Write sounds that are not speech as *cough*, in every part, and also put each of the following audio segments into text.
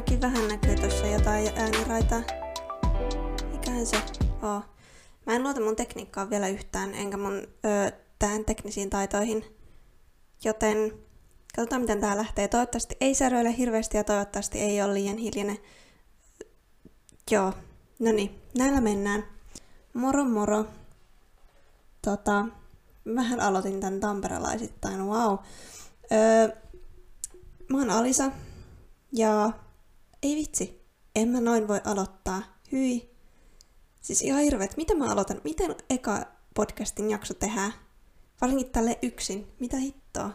ainakin vähän näkyy tuossa jotain ääniraitaa. Mikähän se oo? Mä en luota mun tekniikkaan vielä yhtään, enkä mun ö, tähän teknisiin taitoihin. Joten katsotaan miten tää lähtee. Toivottavasti ei säröile hirveästi ja toivottavasti ei ole liian hiljainen. Joo, no niin, näillä mennään. Moro moro. Tota, vähän aloitin tän tamperelaisittain, wow. Öö, mä oon Alisa, ja ei vitsi, en mä noin voi aloittaa. Hyi. Siis ihan hirveet, miten mä aloitan, miten eka podcastin jakso tehdään? Varsinkin tälle yksin, mitä hittoa?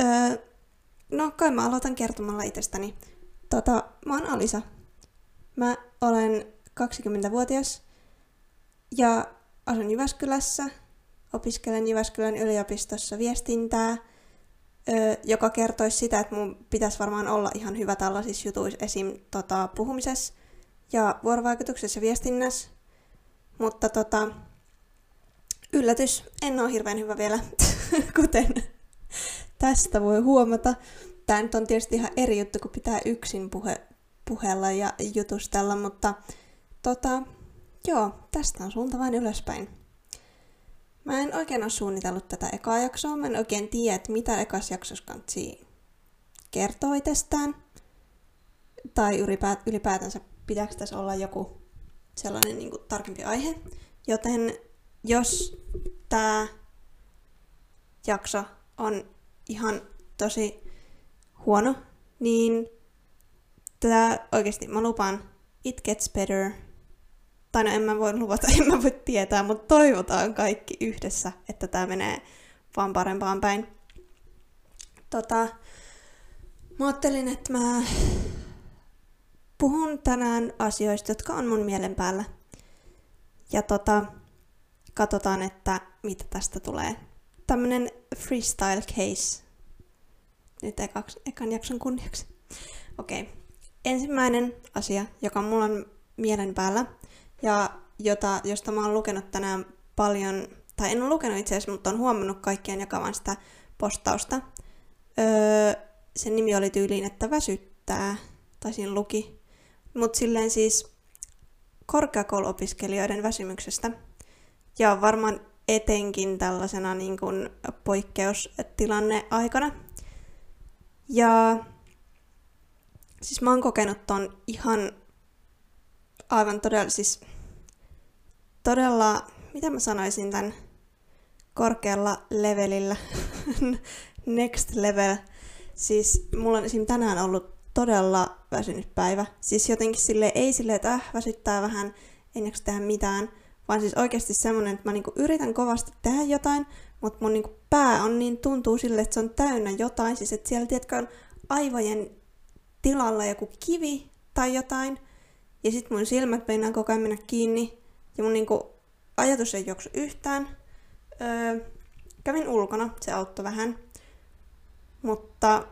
Öö, no kai mä aloitan kertomalla itsestäni. Tota, mä oon Alisa. Mä olen 20-vuotias ja asun Jyväskylässä. Opiskelen Jyväskylän yliopistossa viestintää – joka kertoisi sitä, että mun pitäisi varmaan olla ihan hyvä tällaisissa jutuissa esim. Tota, puhumisessa ja vuorovaikutuksessa ja viestinnässä. Mutta tota, yllätys, en ole hirveän hyvä vielä, *laughs* kuten tästä voi huomata. Tämä nyt on tietysti ihan eri juttu, kun pitää yksin puhe, puhella ja jutustella, mutta tota, joo, tästä on suunta vain ylöspäin. Mä en oikein ole suunnitellut tätä ekaa jaksoa. Mä en oikein tiedä, että mitä ekas jaksossa kansi kertoo itsestään. Tai ylipäät, ylipäätänsä pitääkö tässä olla joku sellainen niin kuin, tarkempi aihe. Joten jos tämä jakso on ihan tosi huono, niin tätä oikeasti mä lupaan, it gets better tai no en mä voi luvata, *laughs* en mä voi tietää, mutta toivotaan kaikki yhdessä, että tämä menee vaan parempaan päin. Tota, mä ajattelin, että mä puhun tänään asioista, jotka on mun mielen päällä. Ja tota, katsotaan, että mitä tästä tulee. Tämmönen freestyle case. Nyt ekaks, ekan jakson kunniaksi. Okei. Okay. Ensimmäinen asia, joka mulla on mielen päällä, ja jota, josta mä oon lukenut tänään paljon, tai en ole lukenut itse asiassa, mutta on huomannut kaikkien jakavan sitä postausta. Öö, sen nimi oli tyyliin, että väsyttää, tai siinä luki. Mutta silleen siis korkeakouluopiskelijoiden väsymyksestä. Ja varmaan etenkin tällaisena niin kuin poikkeustilanne aikana. Ja siis mä oon kokenut ton ihan aivan todella, siis todella, mitä mä sanoisin tämän korkealla levelillä, *laughs* next level. Siis mulla on esim. tänään ollut todella väsynyt päivä. Siis jotenkin sille ei sille, että äh, väsyttää vähän, en jaksa tehdä mitään, vaan siis oikeasti semmonen, että mä niinku yritän kovasti tehdä jotain, mutta mun niinku pää on niin tuntuu sille, että se on täynnä jotain. Siis että siellä, tiedätkö, on aivojen tilalla joku kivi tai jotain, ja sitten mun silmät meinaa koko ajan mennä kiinni. Ja mun niinku ajatus ei juoksu yhtään. Öö, kävin ulkona, se auttoi vähän. Mutta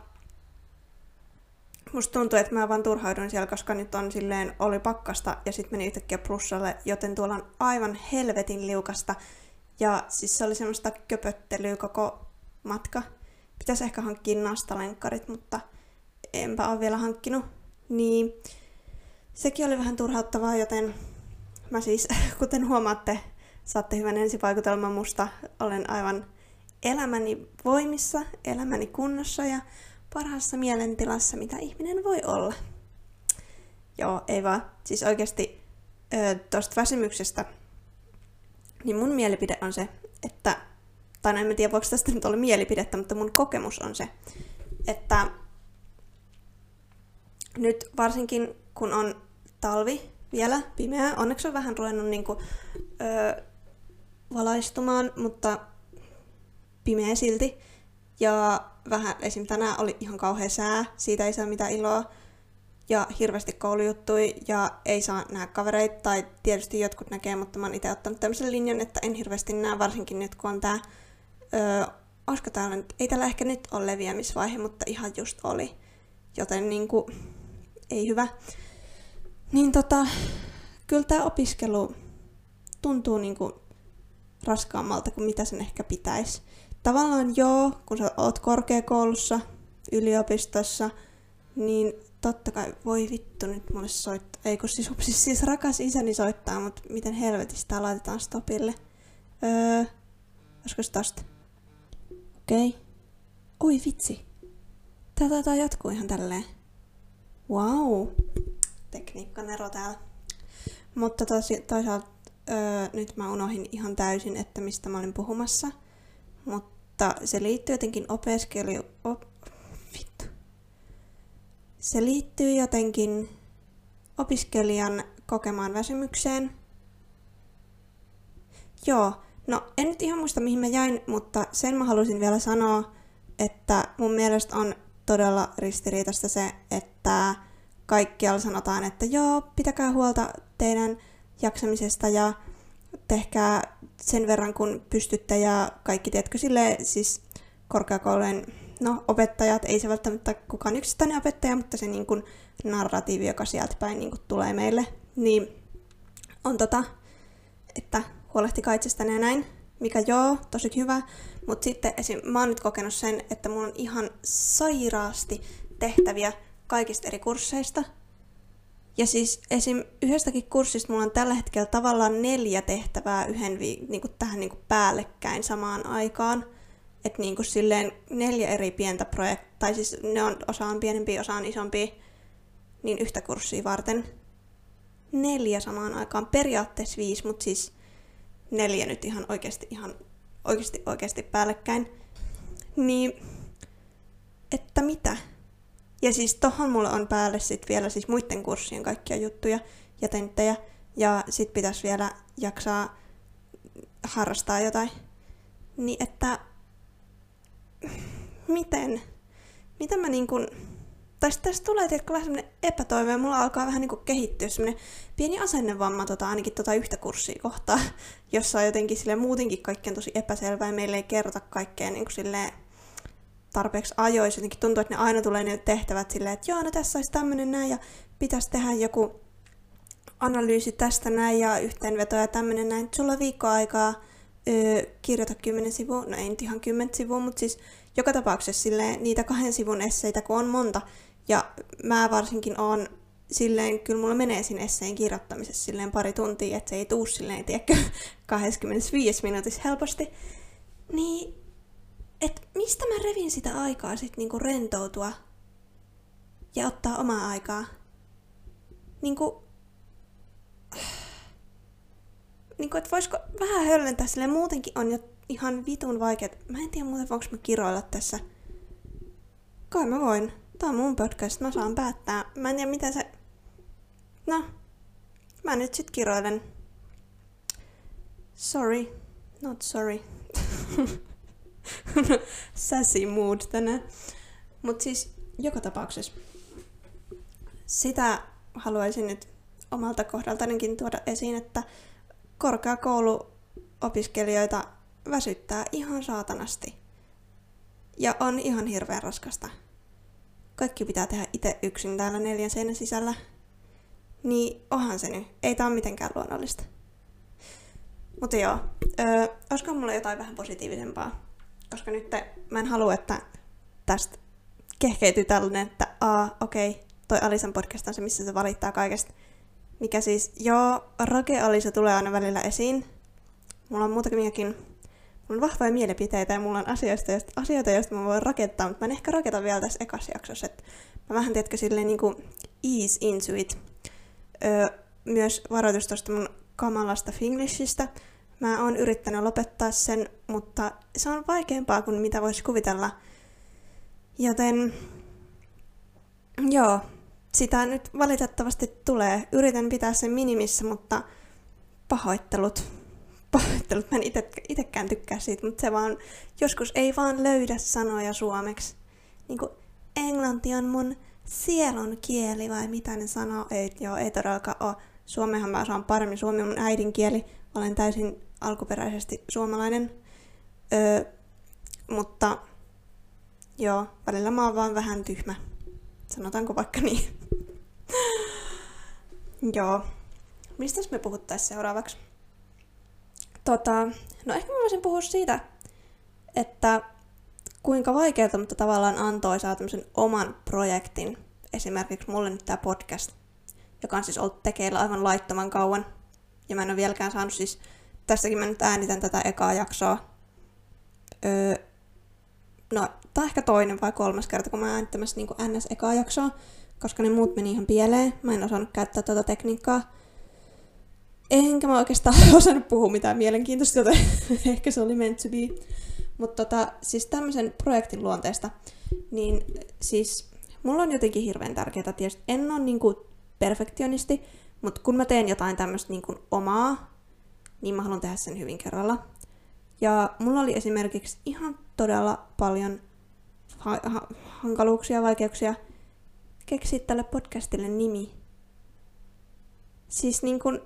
musta tuntuu, että mä vaan turhauduin siellä, koska nyt on silleen, oli pakkasta ja sitten meni yhtäkkiä plussalle, joten tuolla on aivan helvetin liukasta. Ja siis se oli semmoista köpöttelyä koko matka. Pitäisi ehkä hankkia nastalenkkarit, mutta enpä ole vielä hankkinut. Niin sekin oli vähän turhauttavaa, joten mä siis, *laughs* kuten huomaatte, saatte hyvän ensivaikutelman musta. Olen aivan elämäni voimissa, elämäni kunnossa ja parhaassa mielentilassa, mitä ihminen voi olla. Joo, ei vaan. Siis oikeasti tuosta väsymyksestä, niin mun mielipide on se, että, tai no en mä tiedä voiko tästä nyt olla mielipidettä, mutta mun kokemus on se, että nyt varsinkin kun on talvi vielä pimeä. Onneksi on vähän ruvennut niinku, öö, valaistumaan, mutta pimeä silti. Ja vähän, esim. tänään oli ihan kauhea sää, siitä ei saa mitään iloa. Ja hirveästi koulujuttui ja ei saa nähdä kavereita, tai tietysti jotkut näkee, mutta mä oon itse ottanut tämmöisen linjan, että en hirveästi näe, varsinkin nyt kun on tää, öö, olisiko täällä nyt, ei täällä ehkä nyt ole leviämisvaihe, mutta ihan just oli. Joten niinku, ei hyvä. Niin tota, kyllä tämä opiskelu tuntuu niinku raskaammalta kuin mitä sen ehkä pitäisi. Tavallaan joo, kun sä oot korkeakoulussa, yliopistossa, niin totta kai, voi vittu, nyt mulle soittaa. Ei kun siis, siis, *laughs* siis rakas isäni soittaa, mutta miten helvetistä laitetaan stopille. Öö, olisiko se tosta? Okei. Okay. Oi vitsi. Tää taitaa jatkuu ihan tälleen. Wow. Tekniikkanero täällä. Mutta tosi, toisaalta öö, nyt mä unohin ihan täysin, että mistä mä olin puhumassa. Mutta se liittyy jotenkin opiskelu... Op, vittu. Se liittyy jotenkin opiskelijan kokemaan väsymykseen. Joo, no en nyt ihan muista mihin mä jäin, mutta sen mä halusin vielä sanoa, että mun mielestä on todella ristiriitasta se, että kaikkialla sanotaan, että joo, pitäkää huolta teidän jaksamisesta ja tehkää sen verran kun pystytte ja kaikki, tiedätkö, sille siis korkeakoulujen no, opettajat, ei se välttämättä kukaan yksittäinen opettaja, mutta se niin kuin narratiivi, joka sieltä päin niin kuin tulee meille, niin on tota, että huolehtikaa itsestänne ja näin, mikä joo, tosi hyvä, mutta sitten esim. mä oon nyt kokenut sen, että mulla on ihan sairaasti tehtäviä kaikista eri kursseista. Ja siis esim. yhdestäkin kurssista mulla on tällä hetkellä tavallaan neljä tehtävää yhden vi- niinku tähän niinku päällekkäin samaan aikaan. Että niinku silleen neljä eri pientä projektia, tai siis ne on, osa on pienempi, osa on isompi, niin yhtä kurssia varten. Neljä samaan aikaan, periaatteessa viisi, mutta siis neljä nyt ihan oikeasti, ihan oikeasti, oikeasti päällekkäin. Niin, että mitä? Ja siis tohon mulla on päälle sit vielä siis muiden kurssien kaikkia juttuja ja tenttejä. Ja sit pitäisi vielä jaksaa harrastaa jotain. Niin että... Miten? Miten mä niin kun... Tai tästä tulee tietysti vähän semmonen epätoive, ja mulla alkaa vähän niin kehittyä semmonen pieni asennevamma tota, ainakin tota yhtä kurssia kohtaa, *laughs* jossa on jotenkin sille muutenkin kaikki tosi epäselvää ja meille ei kerrota kaikkea niin silleen tarpeeksi ajoissa. Jotenkin tuntuu, että ne aina tulee ne tehtävät silleen, että joo, no tässä olisi tämmöinen näin ja pitäisi tehdä joku analyysi tästä näin ja yhteenveto ja tämmöinen näin. Sulla on viikko aikaa öö, kirjoita kymmenen sivua, no ei nyt ihan kymmentä sivua, mutta siis joka tapauksessa silleen, niitä kahden sivun esseitä, kun on monta. Ja mä varsinkin on silleen, kyllä mulla menee siinä esseen kirjoittamisessa silleen pari tuntia, että se ei tuu silleen, tiedätkö, *laughs* 25 minuutissa helposti. Niin että mistä mä revin sitä aikaa sit niinku rentoutua ja ottaa omaa aikaa. Niinku, niinku että voisiko vähän höllentää sille muutenkin on jo ihan vitun vaikeet. Mä en tiedä muuten voinko mä kiroilla tässä. Kai mä voin. Tää on mun podcast, mä saan päättää. Mä en tiedä mitä se... No, mä nyt sit kiroilen. Sorry, not sorry. *laughs* *laughs* sassy mood tänään. Mutta siis joka tapauksessa sitä haluaisin nyt omalta kohdaltanikin tuoda esiin, että korkeakouluopiskelijoita väsyttää ihan saatanasti. Ja on ihan hirveän raskasta. Kaikki pitää tehdä itse yksin täällä neljän seinän sisällä. Niin onhan se nyt. Ei tää ole mitenkään luonnollista. Mutta joo, öö, olisiko mulla jotain vähän positiivisempaa koska nyt mä en halua, että tästä kehkeytyy tällainen, että aa, okei, okay, toi Alisan podcast on se, missä se valittaa kaikesta. Mikä siis, joo, Rake Alisa tulee aina välillä esiin. Mulla on muutamiakin, mulla on vahvoja mielipiteitä ja mulla on asioista, joista, asioita, joista mä voin rakentaa, mutta mä en ehkä raketa vielä tässä ekassa jaksossa. Että mä vähän, tiedätkö, silleen niin kuin ease into it. Öö, myös varoitus tuosta mun kamalasta Finglishistä. Mä oon yrittänyt lopettaa sen, mutta se on vaikeampaa kuin mitä voisi kuvitella. Joten joo, sitä nyt valitettavasti tulee. Yritän pitää sen minimissä, mutta pahoittelut. Pahoittelut, mä en itekään tykkää siitä, mutta se vaan joskus ei vaan löydä sanoja suomeksi. Niinku englanti on mun sielun kieli vai mitä ne sanoo. Ei, joo, ei todellakaan ole. Suomehan mä osaan paremmin. Suomi on mun äidinkieli. Olen täysin alkuperäisesti suomalainen. Öö, mutta joo, välillä mä oon vaan vähän tyhmä. Sanotaanko vaikka niin. *laughs* joo. Mistäs me puhuttaisiin seuraavaksi? Tota, no ehkä mä voisin puhua siitä, että kuinka vaikeaa, mutta tavallaan antoi saa tämmöisen oman projektin esimerkiksi mulle nyt tämä podcast, joka on siis ollut tekeillä aivan laittoman kauan. Ja mä en ole vieläkään saanut siis, tästäkin mä nyt äänitän tätä ekaa jaksoa. Öö, no, on ehkä toinen vai kolmas kerta, kun mä äänittämässä niin ns. ekaa jaksoa, koska ne muut meni ihan pieleen. Mä en osannut käyttää tuota tekniikkaa. Enkä mä oikeastaan *laughs* osannut puhua mitään mielenkiintoista, joten *laughs* ehkä se oli meant to be. Mutta tota, siis tämmöisen projektin luonteesta, niin siis mulla on jotenkin hirveän tärkeää, tietysti en ole niinku perfektionisti, mutta kun mä teen jotain tämmöistä niinku omaa, niin mä haluan tehdä sen hyvin kerralla. Ja mulla oli esimerkiksi ihan todella paljon ha- ha- hankaluuksia, vaikeuksia keksiä tälle podcastille nimi. Siis niin kun,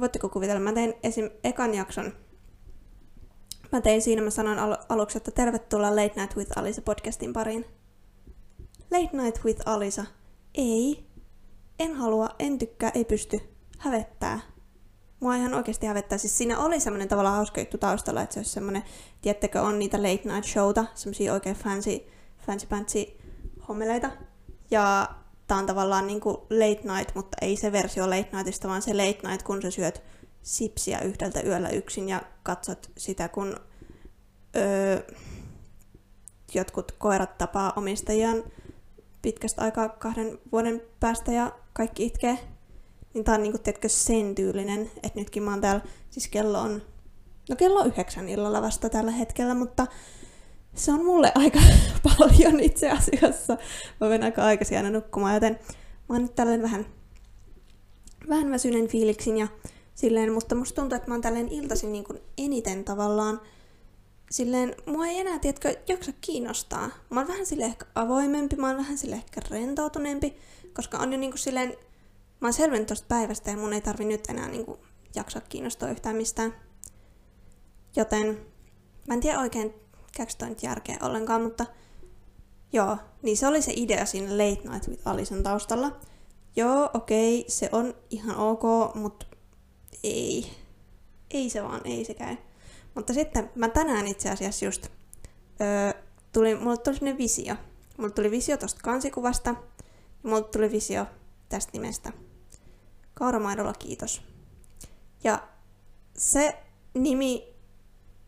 voitteko kuvitella, mä tein esim. ekan jakson Mä tein siinä, mä sanon al- aluksi, että tervetuloa Late Night with Alisa podcastin pariin. Late Night with Alisa. Ei. En halua, en tykkää, ei pysty. Hävettää. Mua ihan oikeasti hävettää. Siis siinä oli semmoinen tavallaan hauska juttu taustalla, että se olisi semmoinen, tiettekö, on niitä late night showta, semmoisia oikein fancy, fancy fancy hommeleita. Ja tää on tavallaan niinku late night, mutta ei se versio late nightista, vaan se late night, kun sä syöt sipsiä yhdeltä yöllä yksin ja katsot sitä, kun öö, jotkut koirat tapaa omistajiaan pitkästä aikaa kahden vuoden päästä ja kaikki itkee. Niin tää on niinku, tiedätkö, sen tyylinen, että nytkin mä oon täällä, siis kello on, no kello on yhdeksän illalla vasta tällä hetkellä, mutta se on mulle *laughs* aika paljon itse asiassa. Mä menen aika aikaisin aina nukkumaan, joten mä oon nyt tällainen vähän, vähän väsynen fiiliksin ja Silleen, mutta musta tuntuu, että mä oon tälleen iltaisin niin kuin eniten tavallaan silleen, mua ei enää, tiedätkö, jaksa kiinnostaa. Mä oon vähän sille ehkä avoimempi, mä oon vähän sille ehkä rentoutuneempi, koska on jo niin kuin silleen, mä oon selvinnyt tosta päivästä ja mun ei tarvi nyt enää niin kuin jaksaa kiinnostaa yhtään mistään. Joten mä en tiedä oikein, käykö toi nyt järkeä ollenkaan, mutta joo, niin se oli se idea siinä Late Night with Alison taustalla. Joo, okei, okay, se on ihan ok, mutta ei. Ei se vaan, ei se käy. Mutta sitten mä tänään itse asiassa just, öö, tuli, mulle tuli sellainen visio. Mulle tuli visio tosta kansikuvasta ja mulle tuli visio tästä nimestä. Kauramaidolla kiitos. Ja se nimi,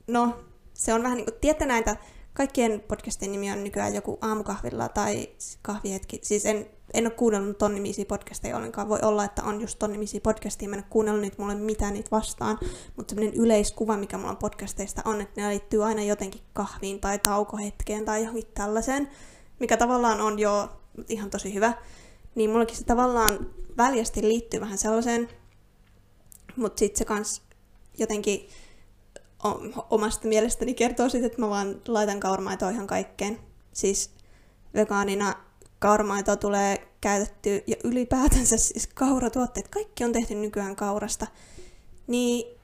no se on vähän niin kuin, tiedätte näitä, kaikkien podcastien nimi on nykyään joku aamukahvilla tai kahvihetki. Siis en en ole kuunnellut ton nimisiä podcasteja ollenkaan. Voi olla, että on just ton nimisiä podcasteja. Mä en ole kuunnellut niitä, mulle mitään niitä vastaan. Mutta semmoinen yleiskuva, mikä mulla on podcasteista on, että ne liittyy aina jotenkin kahviin tai taukohetkeen tai johonkin tällaiseen. Mikä tavallaan on jo ihan tosi hyvä. Niin mullekin se tavallaan väljästi liittyy vähän sellaiseen. Mutta sitten se kans jotenkin omasta mielestäni kertoo siitä, että mä vaan laitan kaurmaitoa ihan kaikkeen. Siis vegaanina kauramaitoa tulee käytetty ja ylipäätänsä siis kauratuotteet, kaikki on tehty nykyään kaurasta. Niin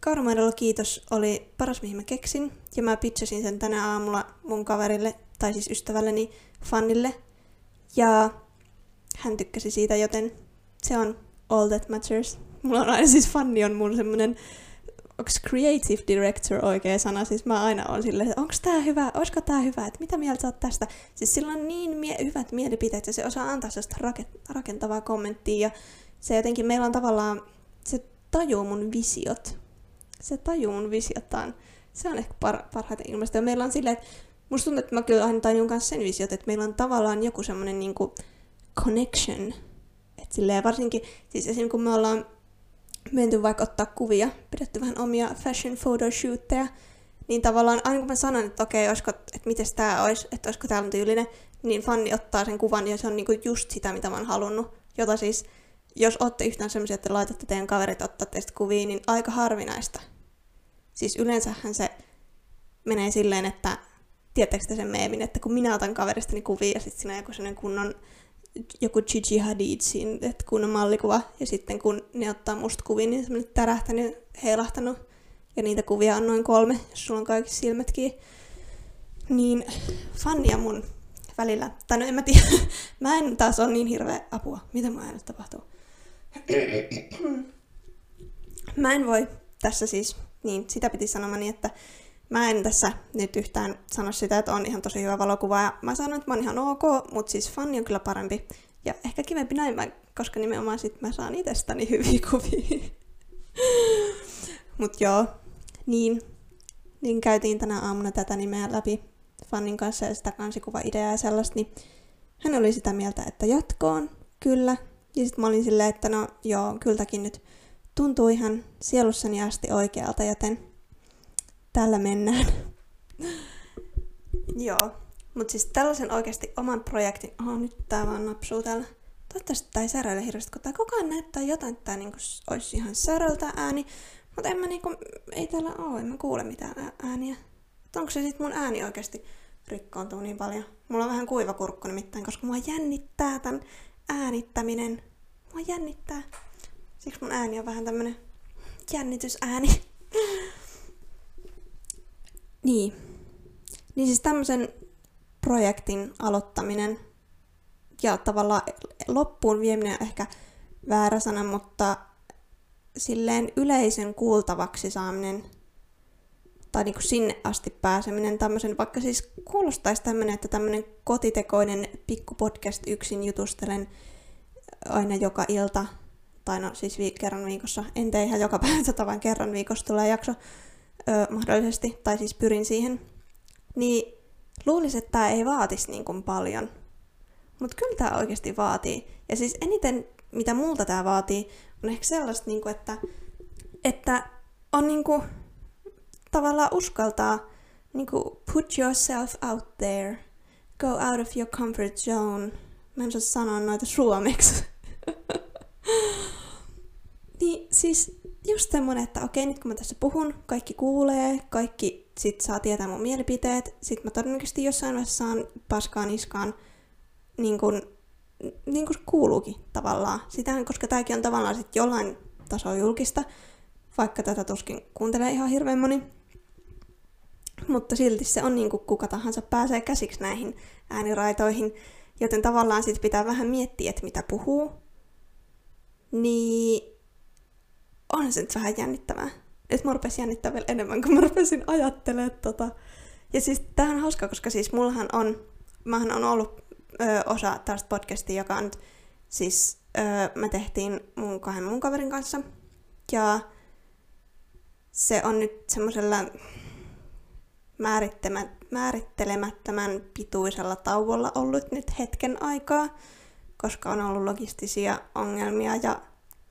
kauramaidolla kiitos oli paras mihin mä keksin ja mä pitchasin sen tänä aamulla mun kaverille tai siis ystävälleni Fannille ja hän tykkäsi siitä, joten se on all that matters. Mulla on aina siis Fanni on mun semmonen onko creative director oikea sana? Siis mä aina on silleen, että onko tää hyvä, olisiko tää hyvä, että mitä mieltä sä oot tästä? Siis sillä on niin mie- hyvät mielipiteet ja se osaa antaa sellaista rakentavaa kommenttia ja se jotenkin, meillä on tavallaan, se tajuu mun visiot. Se tajuu mun on, Se on ehkä par- parhaiten ilmeistä. Ja meillä on silleen, että musta tuntuu, että mä kyllä aina tajun kanssa sen visiot, että meillä on tavallaan joku semmonen niinku connection. Silleen varsinkin, siis esimerkiksi kun me ollaan menty vaikka ottaa kuvia, pidetty vähän omia fashion photoshootteja, niin tavallaan aina kun mä sanon, että okei, olisiko, että miten tämä olisi, että olisiko täällä tyylinen, niin fanni ottaa sen kuvan ja se on niinku just sitä, mitä mä oon halunnut. Jota siis, jos olette yhtään sellaisia, että laitatte teidän kaverit ottaa teistä kuvia, niin aika harvinaista. Siis yleensähän se menee silleen, että tiedättekö te sen meemin, että kun minä otan kaveristani kuvia ja sitten siinä on joku sellainen kunnon joku Gigi Hadid siinä, että kun on mallikuva, ja sitten kun ne ottaa musta kuvia, niin semmoinen tärähtänyt, heilahtanut, ja niitä kuvia on noin kolme, jos sulla on kaikki silmätkin. Niin fannia mun välillä, tai no en mä tiedä, *laughs* mä en taas ole niin hirveä apua, mitä mä äänessä tapahtuu. *clears throat* mä en voi tässä siis, niin sitä piti sanomani, että mä en tässä nyt yhtään sano sitä, että on ihan tosi hyvä valokuva. Ja mä sanon, että mä oon ihan ok, mutta siis fanni on kyllä parempi. Ja ehkä kivempi näin, koska nimenomaan sit mä saan itsestäni *laughs* hyviä kuvia. Mut joo, niin, niin käytiin tänä aamuna tätä nimeä läpi fannin kanssa ja sitä kansikuva-ideaa ja sellaista, niin hän oli sitä mieltä, että jatkoon, kyllä. Ja sitten mä olin silleen, että no joo, kyltäkin nyt tuntuu ihan sielussani asti oikealta, joten tällä mennään. *laughs* joo, mutta siis tällaisen oikeasti oman projektin, oh nyt tää vaan napsuu täällä. Toivottavasti tää ei säröile hirveästi, kun tää koko ajan näyttää jotain, että tää niinku olisi ihan säröltä ääni. Mutta en mä niinku, ei täällä oo, en mä kuule mitään ääniä. Et onko se sit mun ääni oikeasti rikkoontuu niin paljon? Mulla on vähän kuiva kurkku nimittäin, koska mua jännittää tän äänittäminen. Mua jännittää. Siksi mun ääni on vähän tämmönen jännitysääni. *laughs* niin. Niin siis tämmöisen projektin aloittaminen ja tavallaan loppuun vieminen on ehkä väärä sana, mutta silleen yleisen kuultavaksi saaminen tai niin kuin sinne asti pääseminen, tämmöisen, vaikka siis kuulostaisi tämmöinen, että tämmöinen kotitekoinen pikkupodcast yksin jutustelen aina joka ilta, tai no siis vi- kerran viikossa, en tee ihan joka päivä, *laughs* vaan kerran viikossa tulee jakso öö, mahdollisesti, tai siis pyrin siihen, niin luulisin, että tämä ei vaatisi niin kuin paljon. Mutta kyllä tämä oikeasti vaatii. Ja siis eniten, mitä multa tämä vaatii, on ehkä sellaista, niin kuin, että, että on niin kuin, tavallaan uskaltaa niin kuin, put yourself out there, go out of your comfort zone. Mä en saa sanoa noita suomeksi. *laughs* niin siis just semmonen, että okei, nyt kun mä tässä puhun, kaikki kuulee, kaikki sit saa tietää mun mielipiteet, sit mä todennäköisesti jossain vaiheessa saan paskaan iskaan, niin kuin, niin kuin kuuluukin tavallaan. Sitähän, koska tääkin on tavallaan sit jollain tasolla julkista, vaikka tätä tuskin kuuntelee ihan hirveän moni. Mutta silti se on niin kuin kuka tahansa pääsee käsiksi näihin ääniraitoihin, joten tavallaan sit pitää vähän miettiä, että mitä puhuu. Niin on se nyt vähän jännittävää. Nyt mä rupesin jännittää vielä enemmän, kun mä rupesin ajattelemaan tota. Ja siis tämähän on hauska, koska siis mullahan on, mähän on ollut ö, osa tästä podcastia, joka on siis ö, me tehtiin mun kahden mun kaverin kanssa. Ja se on nyt semmoisella määrittelemättömän pituisella tauolla ollut nyt hetken aikaa, koska on ollut logistisia ongelmia ja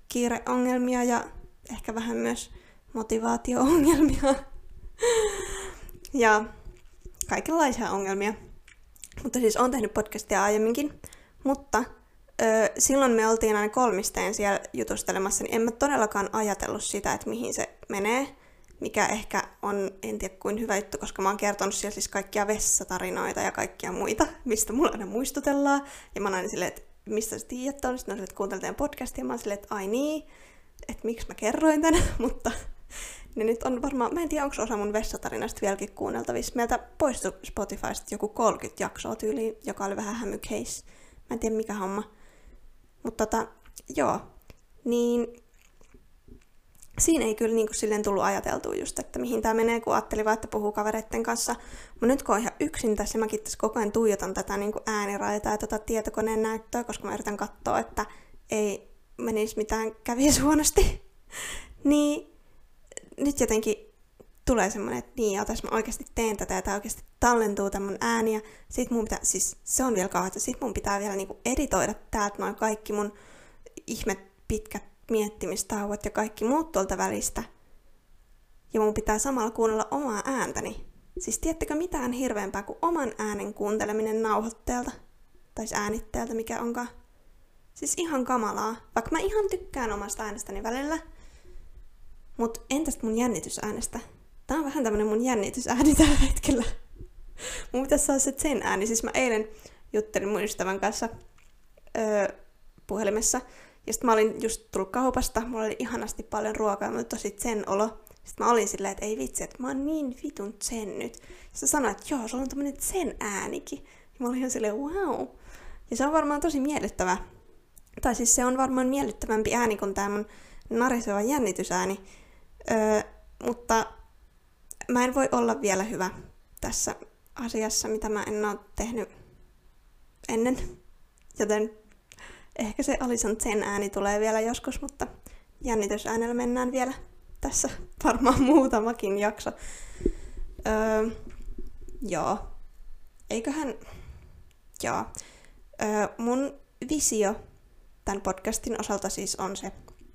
kiireongelmia ja ehkä vähän myös motivaatio-ongelmia. Ja kaikenlaisia ongelmia. Mutta siis on tehnyt podcastia aiemminkin, mutta ö, silloin me oltiin aina kolmisteen siellä jutustelemassa, niin en mä todellakaan ajatellut sitä, että mihin se menee, mikä ehkä on, en tiedä kuin hyvä juttu, koska mä oon kertonut siellä siis kaikkia vessatarinoita ja kaikkia muita, mistä mulla aina muistutellaan. Ja mä oon aina silleen, että mistä sä tiedät on, sitten on että kuuntelee podcastia, mä oon silleen, että ai niin, että miksi mä kerroin tän, *laughs* mutta ne nyt on varmaan, mä en tiedä, onko osa mun vessatarinasta vieläkin kuunneltavissa. Meiltä poistui Spotifysta joku 30 jaksoa tyyliin, joka oli vähän hämykeis. Mä en tiedä mikä homma. Mutta tota, joo. Niin siinä ei kyllä niin kuin silleen tullut ajateltua just, että mihin tämä menee, kun ajattelin vaan, että puhuu kavereiden kanssa. Mutta nyt kun on ihan yksin tässä, mäkin tässä koko ajan tuijotan tätä niin kuin ääniraitaa ja tätä tietokoneen näyttöä, koska mä yritän katsoa, että ei menisi mitään kävisi huonosti. *laughs* niin nyt jotenkin tulee semmoinen, että niin, ja mä oikeasti teen tätä, ja tämä oikeasti tallentuu tämän ääni, ja sit mun pitää, siis se on vielä kauheata, sit mun pitää vielä niinku editoida täältä noin kaikki mun ihme pitkät miettimistauot ja kaikki muut tuolta välistä. Ja mun pitää samalla kuunnella omaa ääntäni. Siis tiedättekö mitään hirveämpää kuin oman äänen kuunteleminen nauhoitteelta? Tai äänitteeltä, mikä onkaan. Siis ihan kamalaa. Vaikka mä ihan tykkään omasta äänestäni välillä. Mut entäs mun jännitysäänestä? Tää on vähän tämmönen mun jännitysääni *laughs* tällä hetkellä. mun pitäisi saada se sen ääni. Siis mä eilen juttelin mun ystävän kanssa öö, puhelimessa. Ja sitten mä olin just tullut kaupasta, mulla oli ihanasti paljon ruokaa, mutta tosi sen olo. Sitten mä olin silleen, että ei vitsi, että mä oon niin vitun sen nyt. Sitten sanoin, että joo, sulla on tämmönen sen äänikin. Ja mä olin ihan silleen, wow. Ja se on varmaan tosi miellyttävä. Tai siis se on varmaan miellyttävämpi ääni kuin tämä mun nariseva jännitysääni. Öö, mutta mä en voi olla vielä hyvä tässä asiassa, mitä mä en ole tehnyt ennen. Joten ehkä se Alison sen ääni tulee vielä joskus, mutta jännitysäänellä mennään vielä tässä *laughs* varmaan muutamakin jakso. Öö, joo. Eiköhän... Joo. Öö, mun visio tämän podcastin osalta siis on se,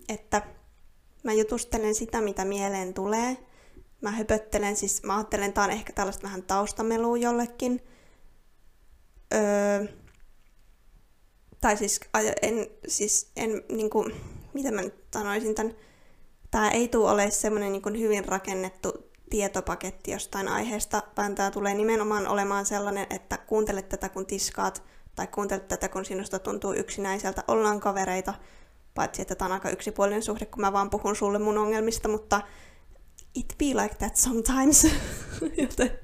että mä jutustelen sitä, mitä mieleen tulee. Mä höpöttelen, siis mä ajattelen, tää on ehkä tällaista vähän taustamelua jollekin. Öö, tai siis en, siis en niinku, miten mä nyt sanoisin tämän, tää ei tule ole semmoinen niinku hyvin rakennettu tietopaketti jostain aiheesta, vaan tämä tulee nimenomaan olemaan sellainen, että kuuntelet tätä kun tiskaat, tai kuuntelet tätä kun sinusta tuntuu yksinäiseltä, ollaan kavereita, paitsi että tämä on aika yksipuolinen suhde, kun mä vaan puhun sulle mun ongelmista, mutta it be like that sometimes. *laughs* Joten,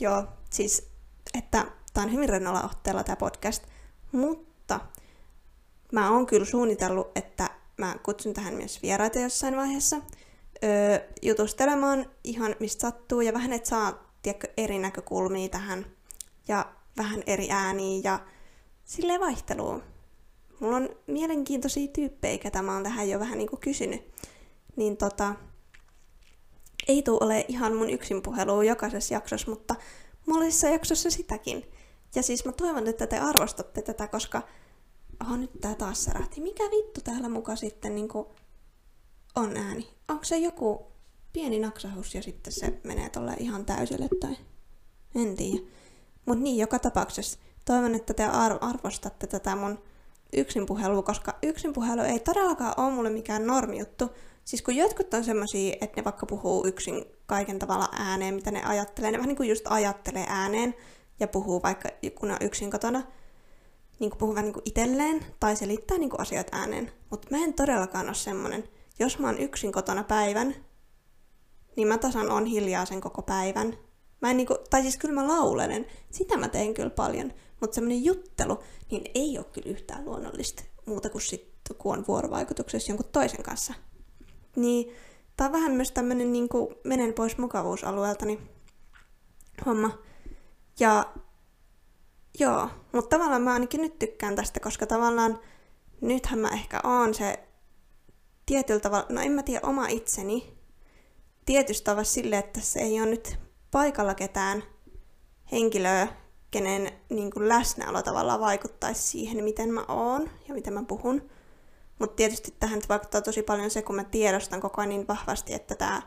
joo, siis, että tämä on hyvin rennolla otteella tämä podcast, mutta mä oon kyllä suunnitellut, että mä kutsun tähän myös vieraita jossain vaiheessa öö, jutustelemaan ihan mistä sattuu ja vähän, että saa tiedätkö, eri näkökulmia tähän. Ja vähän eri ääniä ja sille vaihtelua. Mulla on mielenkiintoisia tyyppejä, ketä mä oon tähän jo vähän niinku kysynyt. Niin tota, ei tule ole ihan mun yksin puhelua jokaisessa jaksossa, mutta monessa jaksossa sitäkin. Ja siis mä toivon, että te arvostatte tätä, koska aha, nyt tää taas särähti. Mikä vittu täällä muka sitten niinku on ääni? Onko se joku pieni naksahus ja sitten se menee tolle ihan täysille tai en tiedä. Mut niin, joka tapauksessa toivon, että te arvostatte tätä mun yksinpuhelua, koska yksinpuhelu ei todellakaan ole mulle mikään normijuttu. Siis kun jotkut on semmosia, että ne vaikka puhuu yksin kaiken tavalla ääneen, mitä ne ajattelee, ne vähän niin kuin just ajattelee ääneen ja puhuu vaikka kun on yksin kotona, niin kuin puhuu vähän niin kuin itselleen tai selittää niin kuin asiat ääneen. Mutta mä en todellakaan ole semmonen. Jos mä oon yksin kotona päivän, niin mä tasan on hiljaa sen koko päivän. Mä en niinku, tai siis kyllä mä laulelen, sitä mä teen kyllä paljon, mutta semmoinen juttelu, niin ei ole kyllä yhtään luonnollista muuta kuin sitten, kun on vuorovaikutuksessa jonkun toisen kanssa. Niin, tää on vähän myös tämmönen niinku menen pois mukavuusalueeltani homma. Ja joo, mutta tavallaan mä ainakin nyt tykkään tästä, koska tavallaan nythän mä ehkä oon se tietyllä tavalla, no en mä tiedä oma itseni, tietystä tavassa sille, että se ei ole nyt paikalla ketään henkilöä, kenen niin kuin läsnäolo tavallaan vaikuttaisi siihen, miten mä oon ja miten mä puhun. Mutta tietysti tähän vaikuttaa tosi paljon se, kun mä tiedostan koko ajan niin vahvasti, että tää,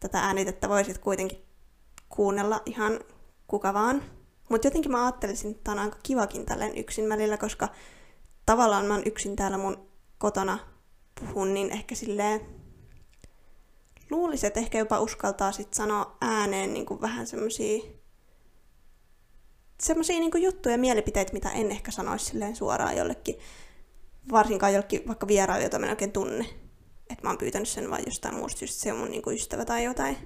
tätä äänitettä voisit kuitenkin kuunnella ihan kuka vaan. Mutta jotenkin mä ajattelisin, että tää on aika kivakin tälleen yksin välillä, koska tavallaan mä oon yksin täällä mun kotona puhun, niin ehkä silleen luulisin, että ehkä jopa uskaltaa sit sanoa ääneen niin kuin vähän semmosia semmosia niin juttuja ja mielipiteitä, mitä en ehkä sanoisi silleen suoraan jollekin, varsinkaan jollekin vaikka vieraalle, jota mä en oikein tunne. Että mä oon pyytänyt sen vain jostain muusta, just se on mun niin kuin ystävä tai jotain.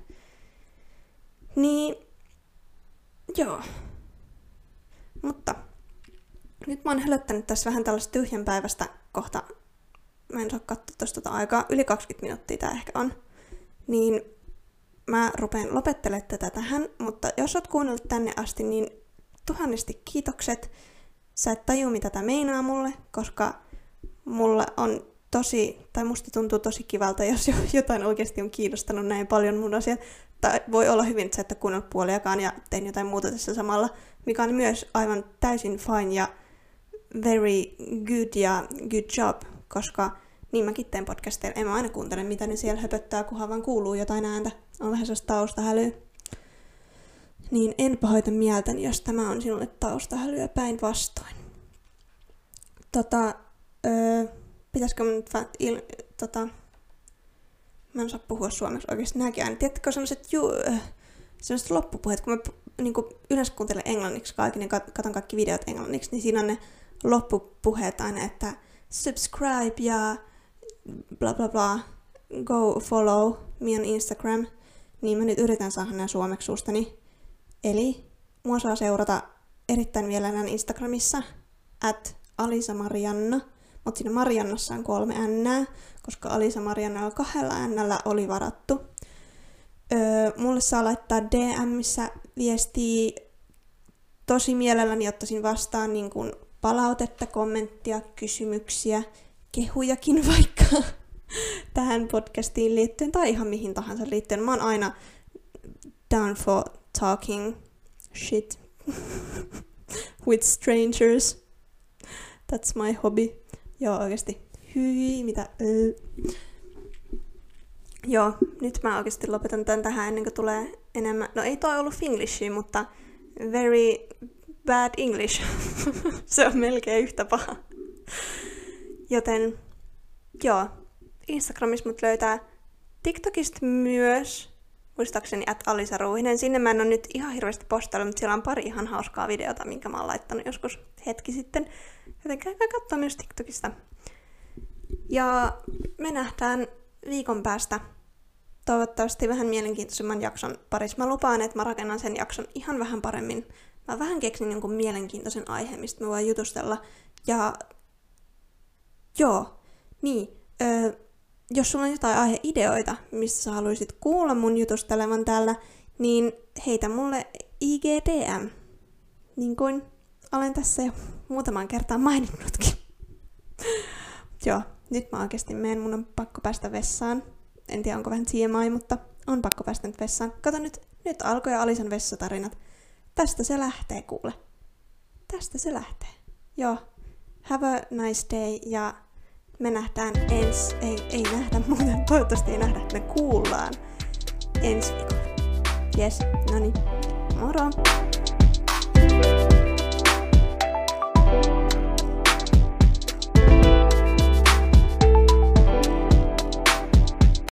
Niin, joo. Mutta nyt mä oon hölöttänyt tässä vähän tällaista tyhjänpäivästä kohta mä en saa katsoa tosta tota aikaa, yli 20 minuuttia tää ehkä on, niin mä rupean lopettelemaan tätä tähän, mutta jos oot kuunnellut tänne asti, niin tuhannesti kiitokset. Sä et taju, mitä tämä meinaa mulle, koska mulle on tosi, tai musta tuntuu tosi kivalta, *laughs* jos jotain oikeasti on kiinnostanut näin paljon mun asiat. Tai voi olla hyvin, että sä et kuunnellut puoliakaan ja tein jotain muuta tässä samalla, mikä on myös aivan täysin fine ja very good ja good job, koska niin mäkin teen podcasteja. En mä aina kuuntele, mitä ne siellä höpöttää, kunhan vaan kuuluu jotain ääntä. On vähän sellaista taustahälyä. Niin en pahoita mieltäni, jos tämä on sinulle taustahälyä päinvastoin. Tota, öö, pitäisikö mun nyt il, tota, mä en osaa puhua suomeksi oikeasti nämäkin aina. Tiedättekö sellaiset, ju, sellaiset loppupuheet, kun mä niin kuin yleensä kuuntelen englanniksi kaikki, niin katson kaikki videot englanniksi, niin siinä on ne loppupuheet aina, että subscribe ja bla bla bla, go follow me on Instagram, niin mä nyt yritän saada ne suomeksi suustani. Eli mua saa seurata erittäin mielellään Instagramissa, at Alisa Marianna, mutta siinä Mariannassa on kolme n, koska Alisa Mariannalla kahdella n oli varattu. Öö, mulle saa laittaa DMissä viestiä. Tosi mielelläni ottaisin vastaan niin kuin palautetta, kommenttia, kysymyksiä, kehujakin vaikka *laughs* tähän podcastiin liittyen tai ihan mihin tahansa liittyen. Mä oon aina down for talking shit *laughs* with strangers. That's my hobby. Joo, oikeasti. Hyi, mitä? Öö. Joo, nyt mä oikeasti lopetan tän tähän ennen kuin tulee enemmän. No ei toi ollut Finglishia, mutta very bad English. *laughs* Se on melkein yhtä paha. Joten joo, Instagramissa mut löytää TikTokista myös, muistaakseni at Alisa Ruuhinen. Sinne mä en ole nyt ihan hirveästi postaillut, mutta siellä on pari ihan hauskaa videota, minkä mä oon laittanut joskus hetki sitten. Joten käykää katsoa myös TikTokista. Ja me nähdään viikon päästä toivottavasti vähän mielenkiintoisemman jakson parissa. Mä lupaan, että mä rakennan sen jakson ihan vähän paremmin. Mä vähän keksin jonkun mielenkiintoisen aiheen, mistä mä voin jutustella. Ja joo, niin, öö, jos sulla on jotain aiheideoita, mistä sä haluaisit kuulla mun jutustelevan täällä, niin heitä mulle IGDM, niin kuin olen tässä jo muutaman kertaan maininnutkin. *laughs* Joo, nyt mä oikeasti menen, mun on pakko päästä vessaan. En tiedä, onko vähän TMI, mutta on pakko päästä nyt vessaan. Kato nyt, nyt alkoi Alisan vessatarinat. Tästä se lähtee, kuule. Tästä se lähtee. Joo, have a nice day ja me nähdään ens, ei, ei nähdä muuten, toivottavasti ei nähdä, me kuullaan ensi viikolla. Yes, no niin, moro!